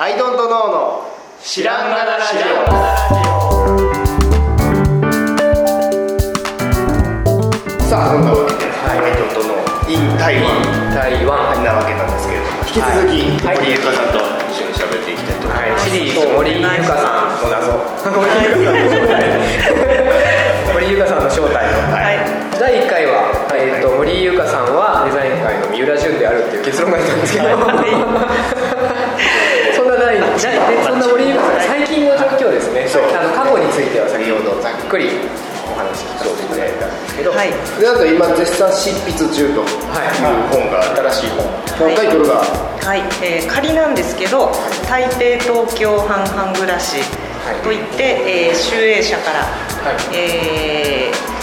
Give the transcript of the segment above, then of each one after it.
アイドントノーの知らんがなラジオ。さあそんなわけで、アイドントノー in 台湾台湾なわけなんですけれども引き続き、はい。森ゆかさんと一緒に喋っていきたいと思います、シリーズ森ゆかさん。の謎森ゆかさんの正体の、はい。第1回は、えー、と森ゆかさんはデザイン界の三浦淳であるっていう結論が出たんですけど、そんな第でそんな森最近の状況ですね。そう。あの過去については先ほどざっくりお話聞かせていただいたんです。けど、はい。であと今絶賛執筆中という本が新しい。本、タイトルがはい、えー仮なんですけど「台北東京半々暮らし」といって、えー集英社から、はい。えー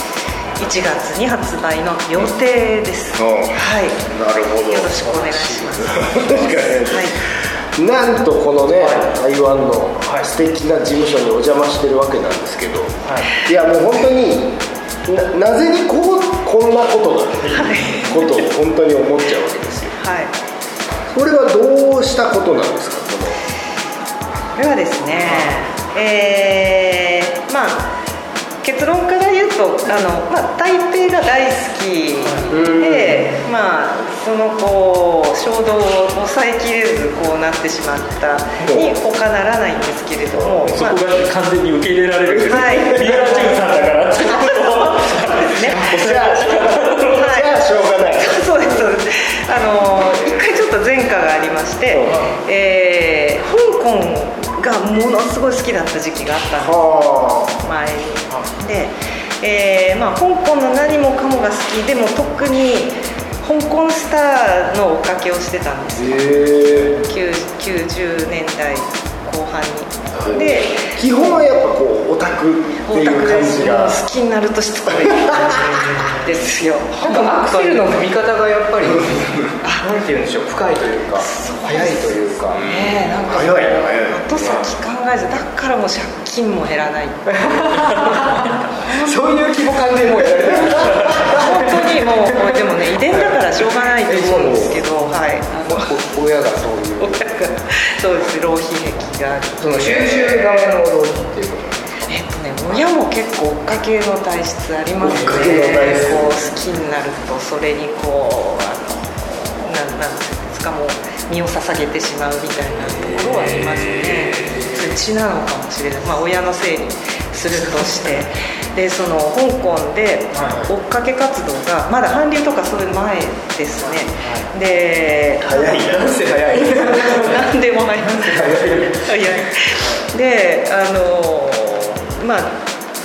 1月に発売の予定です、はい。なるほど。よろしくお願いします。確かに。はいなんとこのね、台湾の素敵な事務所にお邪魔してるわけなんですけど、い、やもう本当にななぜにこうこんなことがことを本当に思っちゃうわけですよ。はい。これはどうしたことなんですか？ここれはですねえーまあ結論から言うとあの、まあ、台北が大好きで、まあ、そのこう衝動を抑えきれずこうなってしまったに他ならないんですけれども、そまあ。こが完全に受け入れられる。はい。三浦淳さんだからってそうですね。のじゃあ、しょうがない。そうですそうです。あの一回ちょっと前科がありまして、えー香港がものすごい好きだった時期があったんですは前に。で、えーまあ、香港の何もかもが好き。でも特に香港スターの追っかけをしてたんですあへえ9 90年代後半に。で基本はやっぱこうオタクっていオタクう感じが。好きになるとしつこいですよ。なんかアクセルの踏み方がやっぱり なんて言うんでしょう深いというか早いというか。ねえなんか早いな早い後先考えずだからもう借金も減らない。そういう規模感でもうやられてる本当にもうでもね遺伝だからしょうがないと思うんですけどはい。お親がそういうそうです浪費癖がある。その収集側の動機っていうこと。えっとね親も結構追っかけの体質ありますね。こう好きになるとそれにこうあのなんなんですかもう身を捧げてしまうみたいなところはありますね。うちなのかもしれない。まあ親のせいにするとしてでその香港で追っかけ活動がまだ韓流とかそういう前ですね。で早い。ななんせ早い。何でも早い。早い。であのまあ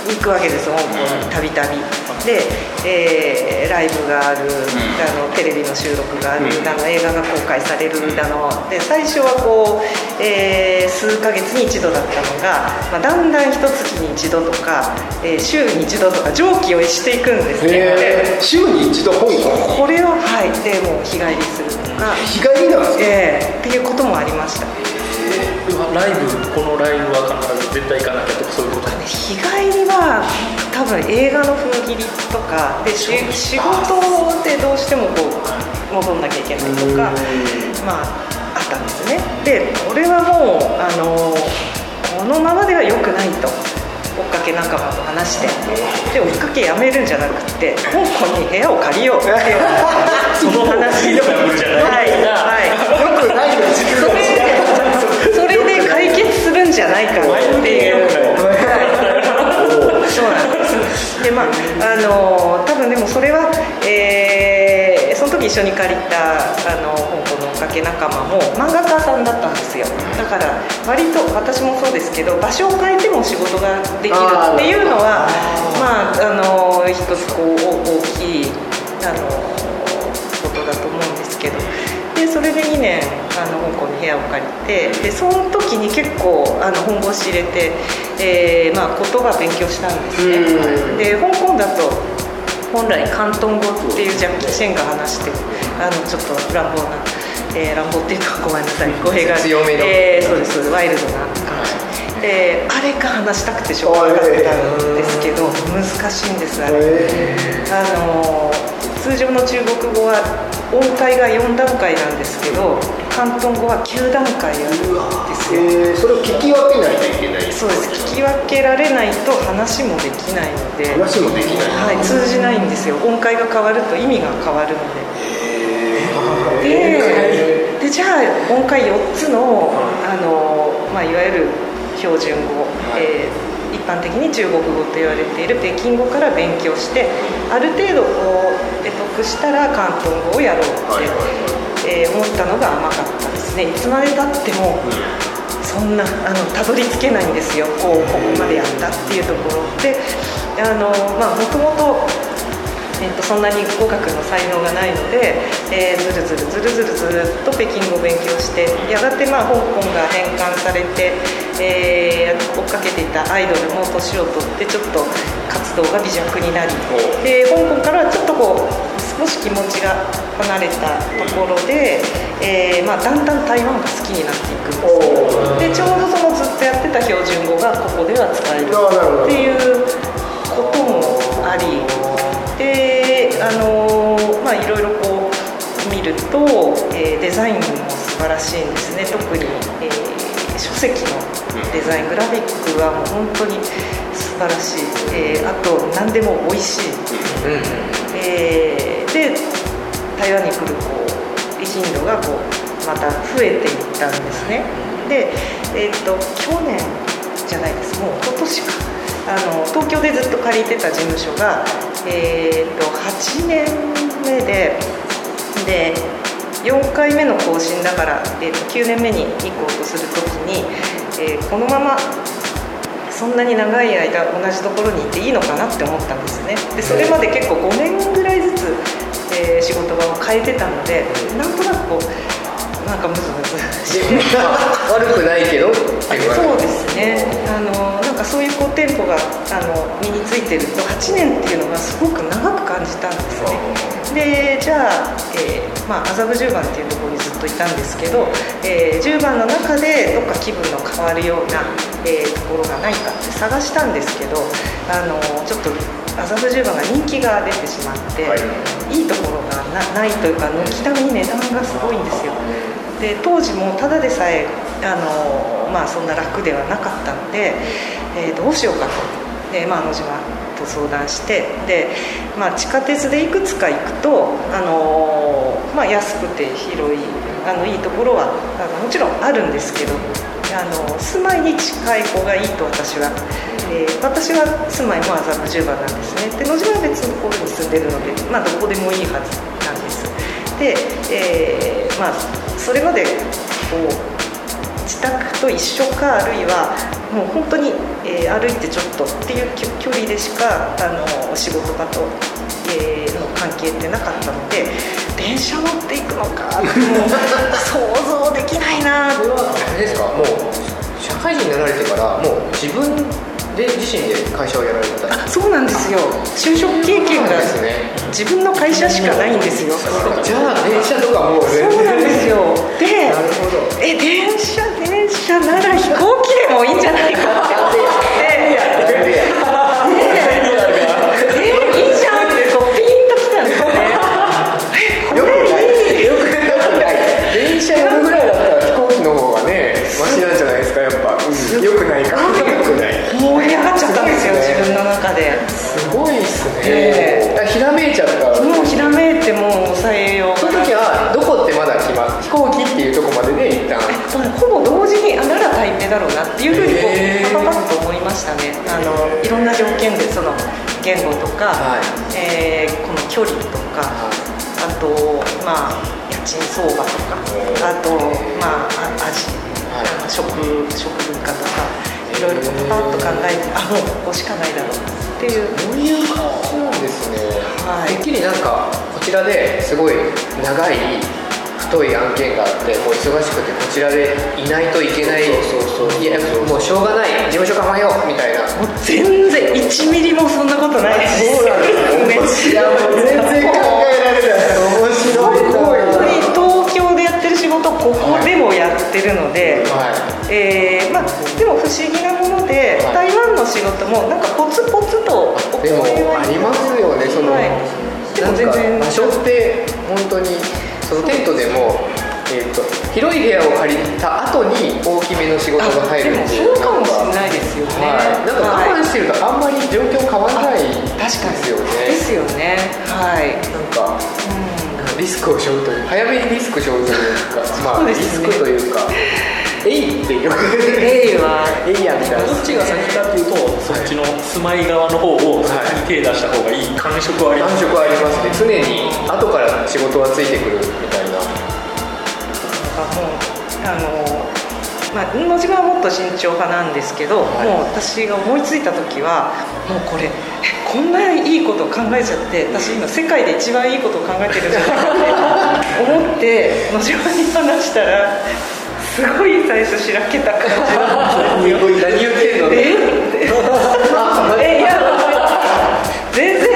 行くわけです香港にたびたびで、えーライブがある、あのテレビの収録がある、あの映画が公開されるだので最初はこう、えー数ヶ月に一度だったのが、まあ、だんだん一月に一度とか、えー週に一度とか上記をしていくんですね週に一度香港これをはいでもう日帰りするとか、日帰りなんですか？えーっていうこともありましたライブこのライブは必ず絶対行かなきゃとかそういうこと日帰りは多分映画の封切りとかでし仕事でどうしてもこう戻んなきゃいけないとかまああったんですね。でこれはもうあのこのままでは良くないと追っかけ仲間と話してで追っかけやめるんじゃなくて香港に部屋を借りようっていう その話リーズナブルじゃない。はい。はい。よくないの実そんじゃないかっていう、はい、そうなんです。でまああの多分でもそれは、えーその時一緒に借りたあの香港の追っかけ仲間も漫画家さんだったんですよ。だから割と私もそうですけど場所を変えても仕事ができるっていうのはまああの一つこう大きいあのそれで2年あの香港に部屋を借りて。でその時に結構あの本腰入れて、えーまあ、言葉勉強したんですね。で香港だと本来広東語っていうジャッキー・シェンが話してるあのちょっと乱暴な、えー乱暴っていうかごめんなさい。語弊が強めの。えーそうですワイルドな感じであれが話したくてしょうがなかったんですけど難しいんですあれ。あの通常の中国語は音階が4段階なんですけど広東語は9段階あるんですよ、えー、それを聞き分けないといけない。そうです。聞き分けられないと話もできないので話もできない、はい、通じないんですよ。音階が変わると意味が変わるので。ででじゃあ音階4つのあの、まあ、いわゆる標準語、えー一般的に中国語と言われている北京語から勉強してある程度こう得得したら広東語をやろうって、えー思ったのが甘かったですね。いつまでたってもそんなあのたどり着けないんですよ。こうここまでやったっていうところであのまあもともとえっとそんなに語学の才能がないので、えーずるずるずるずるずるっと北京語を勉強してやがてまあ香港が返還されて、えー追っかけていたアイドルも年を取ってちょっと活動が微弱になりで香港からちょっとこう少し気持ちが離れたところで、えーまあ、だんだん台湾が好きになっていくんです。でちょうどそのずっとやってた標準語がここでは使えるっていうこともありであのーまあいろいろこう見ると、えーデザインも素晴らしいんですね。特に、えー書籍のデザイングラフィックはもう本当に素晴らしい、えーあと何でも美味しい、えーで台湾に来るこう頻度がこうまた増えていったんですね。で、えー、と去年じゃないです。もう今年か。あの東京でずっと借りてた事務所が、えー、と8年目でで4回目の更新だから、えー、と9年目に行こうとするときに、えーこのままそんなに長い間同じところにいていいのかなって思ったんですね。でそれまで結構5年ぐらいずつ、えー仕事場を変えてたのでなんとなくこうなんかムズムズして悪くないけどそうですね。あのなんかそういうこうテンポがあの身についてると8年っていうのがすごく長く感じたんですね。でじゃあ、えーまあ、麻布十番っていうところにずっといたんですけど、えー、十番の中でどっか気分の変わるような、えーところがないかって探したんですけどあのちょっと麻布十番が人気が出てしまって、い、いところがなないというか軒並み値段がすごいんですよで当時もただでさえあの、まあ、そんな楽ではなかったので、えーどうしようかと。で、まあ、野島と相談してで、まあ、地下鉄でいくつか行くとあの、まあ、安くて広いあのいいところはあのもちろんあるんですけどあの住まいに近い方がいいと私は、えー私は住まいも麻布十番なんですね。で野島は別のところに住んでるので、まあ、どこでもいいはずなんです。で、えーまあ、それまでこう自宅と一緒かあるいはもう本当に、えー歩いてちょっとっていう距距離でしかあの仕事場と、えーの関係ってなかったので電車乗っていくのかもう想像できないな。これはあれですか？もう社会人になられてからもう自分で自身で会社をやられた。あそうなんですよ。就職経験がですね。自分の会社しかないんですよ。じゃあ電車とかもう全そうなん然ですよあのいろんな条件でその言語とか、はい。えーこの距離とかあとまあ家賃相場とかあとまああ味、はい。食食文化とかいろいろこうパパッと考えてあもうここしかないだろうなっていう。そういう感じなんですね、はい。てっきりなんかこちらですごい長い太い案件があってもう忙しくてこちらでいないといけない。そうそうそういやもうしょうがない。事務所構えよう。みたいな。もう全然1ミリもそんなことない。ですそうなんですねいやもう全然考えられない。面白い本当に東京でやってる仕事ここでもやってるので、はえーまあ、でも不思議なもので、はい。台湾の仕事もなんかポツポツといでもありますよねその、はい。でも全然場所って本当にそのテントでもえー、と広い部屋を借りた後に大きめの仕事が入るっていうそうかもしれないですよねはい、なんか我慢してるとあんまり状況変わらない確かに。ですよね。ですよね。はい。なんかなん。かリスクを背負うという早めにリスクを背負うというか。まあ、ね。スクというか。えいってよくレイはえい。やみたいなどっちが先かっていうとそっちの住まい側の方を先に手出した方がいい感触はあります感触はありますね。常に後から仕事はついてくるみたいな。もうあのまあ、野島はもっと慎重派なんですけど、はい。もう私が思いついた時はもうこれえ こんないいことを考えちゃって私今世界で一番いいことを考えてるんじゃないかって思って 野島に話したらすごい最初しらけた感じ。なんですよ何言ってんの？え？って え？いや 全然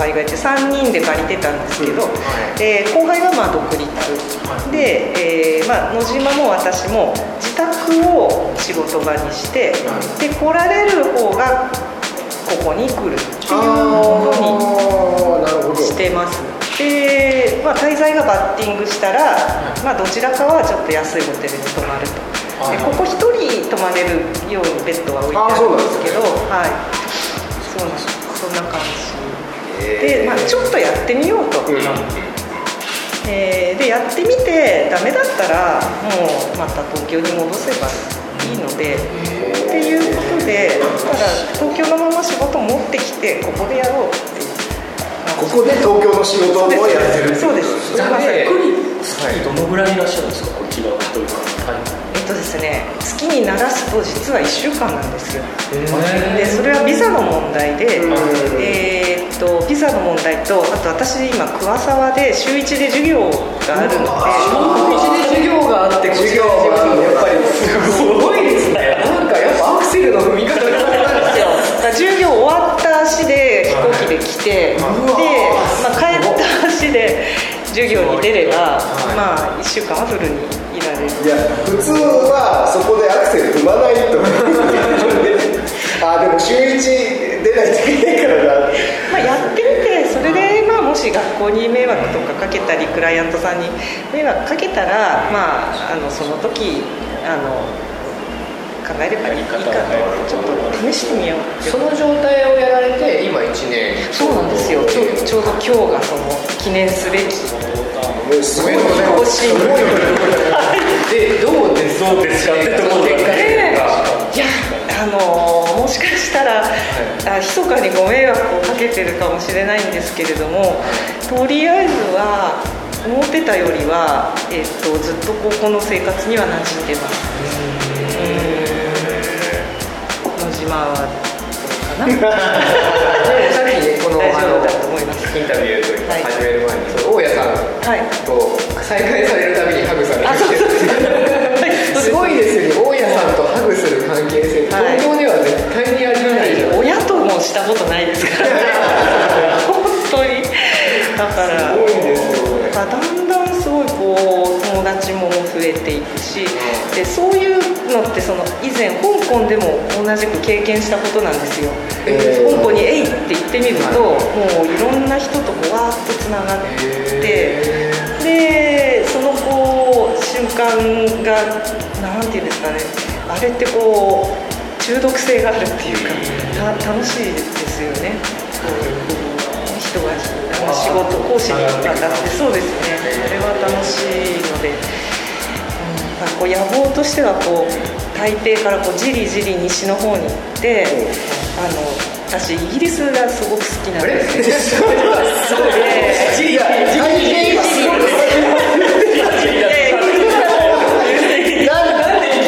輩がいて3人で借りてたんですけど、で後輩はまあ独立、で、えーまあ、野島も私も自宅を仕事場にして、で来られる方がここに来るっていうものにしてます。で、まあ、滞在がバッティングしたら、まあ、どちらかはちょっと安いホテルに泊まると。でここ1人泊まれるようにベッドは置いてあるんですけどはい。そうなんそんな感じで、まあ、ちょっとやってみようと、えーでやってみてダメだったらもうまた東京に戻せばいいのでっていうことでただ東京のまま仕事持ってきてここでやろうっていう。ここで東京の仕事をやってるそうです。ざっくざっくり月にどのぐらいいらっしゃるんですか？こちらというかはいとですね月にならすと実は1週間なんですよ。でそれはビザの問題で、えーっとビザの問題とあと私今桑沢で週1で授業があるので授業があって授業がある。のやっぱりすごいですね。なんかやっぱアクセルの踏み方がなんですよ。授業終わった足で飛行機で来て、で、まあ、帰った足で授業に出れば、まあ1週間はフルにいられる。いや普通はそこでアクセル踏まないと あでも週一出ないといけないからな。まあ、やってみてそれで、まあ、もし学校に迷惑とかかけたりクライアントさんに迷惑かけたら、まあ、あのその時あの考えればいいかとちょっと試してみようその状態をやられて今1年そうなんですよ。ちょちょうど今日がその記念すべき。すごい。更新でどうですどうですか？ってところでいや あのもしかしたら、あ密かにご迷惑をかけてるかもしれないんですけれどもとりあえずは思ってたよりは、えっとずっとここの生活には馴染んでますうん野島はどうかな。で さっきねこのインタビューというかはい始める前にその大家さんはい。と再会されるたびにハグされる。あそうそうそう。すごいですよね。大家さんとハグする関係性はい。東京では絶対にありえないじゃない親ともしたことないですからね。本当に。だからすごいですよねだんだんすごいこう友達も増えていくしでそういうのってその以前香港でも同じく経験したことなんですよ、えー。香港に「えい!」って言ってみると、もういろんな人とこうわーっとつながってでそのこう瞬間がなんていうんですかね。あれってこう中毒性があるっていうかた楽しいですよね。こう人が仕事講師に当たって。そうですね。それは楽しいので、うん、こう野望としてはこう台北からこうじりじり西の方に行ってあの私イギリスがすごく好きなんですよ。そうでじりじりじりなんで？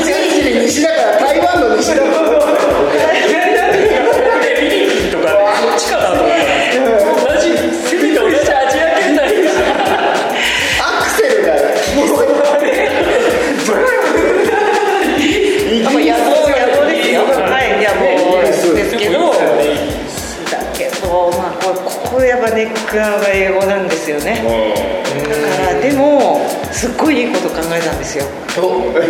じりじり西だから台湾の西だからネッカーが英語なんですよね。だからでもすっごいいいこと考えたんですよ。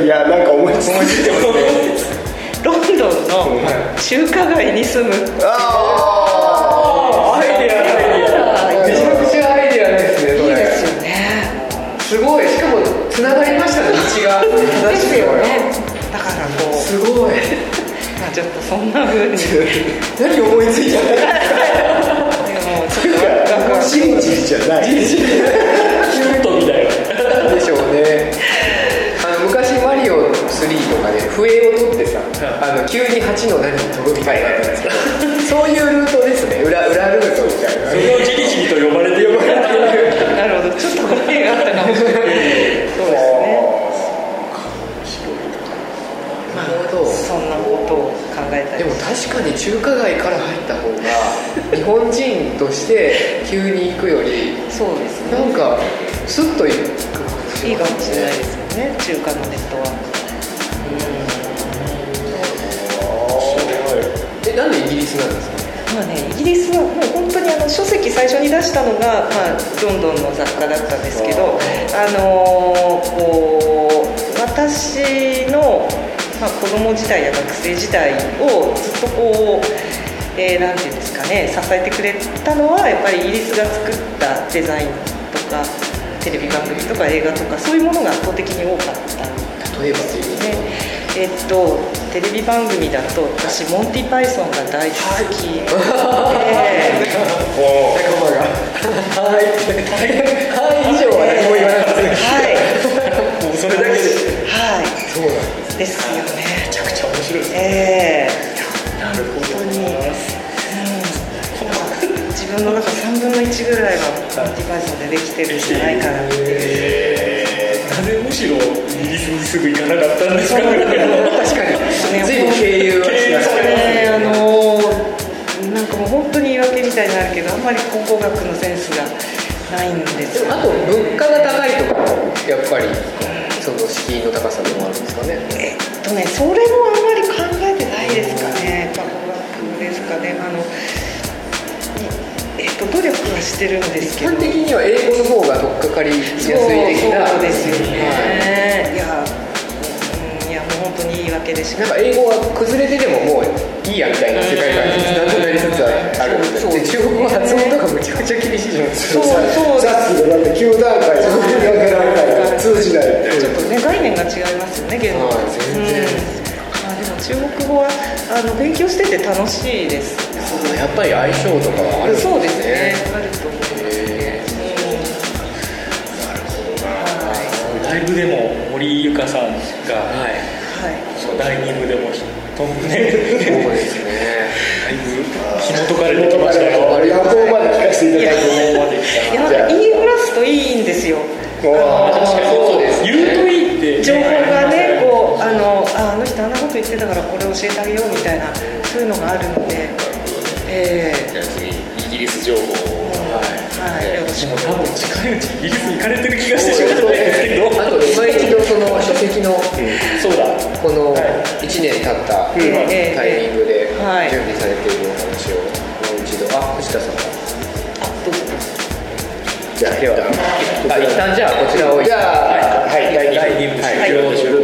いやなんか思いついてますね。ロンドンの中華街に住む。ああアイデアめちゃくちゃアイデアですねいいですよね。すごい。しかもつながりましたね道が。ですよね。だからこう。すごい。ちょっとそんなふうに。何思いついちゃったんですかもうちょっとワクワク真実じゃない。キュートみたいなでしょうねあの昔マリオ3とかで笛を取ってさあの急に8の何に飛ぶみたいなのあったんですけどそういうルートですね裏裏ルートみたいなそれをじりじりと呼ばれて呼ばれてるなるほどちょっと語弊があったかもしれないそうですねそんなことを考えたりでも確かに中華街から入った方が日本人として急に行くよりそうですね。なんかスッと行く。いいかもしれないですよね中華のネットは。えなんでイギリスなんですか？まあねイギリスはもう本当にあの書籍最初に出したのが、まあ、ロンドンの雑貨だったんですけどあのーこう私の、まあ、子供時代や学生時代をずっとこうえーなんていうんですかね支えてくれたのはやっぱりイギリスが作ったデザインとかテレビ番組とか映画とかそういうものが圧倒的に多かった。例えばという。ねえっとテレビ番組だと私モンティ・パイソンが大好きで、はい どあんまり考古学のセンスがないんです。よあと物価が高いとかもやっぱりその敷居の高さでもあるんですかね。えっとねそれもあんまり考えてないですかね。考古学ですかね。あのいえっと努力はしてるんですけど。基本的には英語の方が取っかかりやすい的な。そうですよね、はい。やうんいやもう本当に言い訳でしか。なんか英語が崩れてでももういいやみたいな世界観にだんだんなりつつあるんで。そうで中国語発音とかむちゃくちゃ厳しいじゃないですか。そうそうさっきのだって9段階で振り分けられないから通じない。ってちょっとね概念が違いますよね言語はい全然うん。まあ、でも中国語はあの勉強してて楽しいです。やっぱり相性とかはあるんですね。そうですね。あると思い。ますへライブでも森ゆかさんが、ーはい。はい。そうダイニングでもとんねそうですね。だいぶ紐解かれてきましたよ夜行まで聞かせていただいていやなんか言いふらすといいんですよ。もう確かにそうです言うといいって情報がねこうあのああの人あんなこと言ってたからこれ教えてあげようみたいなそういうのがあるので。ええ。じゃあ次イギリス情報。をはいよろしくもう多分近いうちイギリスに行かれてる気がしてしまったんですけど。あと今一度その書籍のそうだ。この1年経ったタええイミングではい。準備されているお話をもう一度。あ藤田さん。あどうぞ。じゃあでは。あ一旦じゃあこちらを。じゃあはい。第2部第二部はい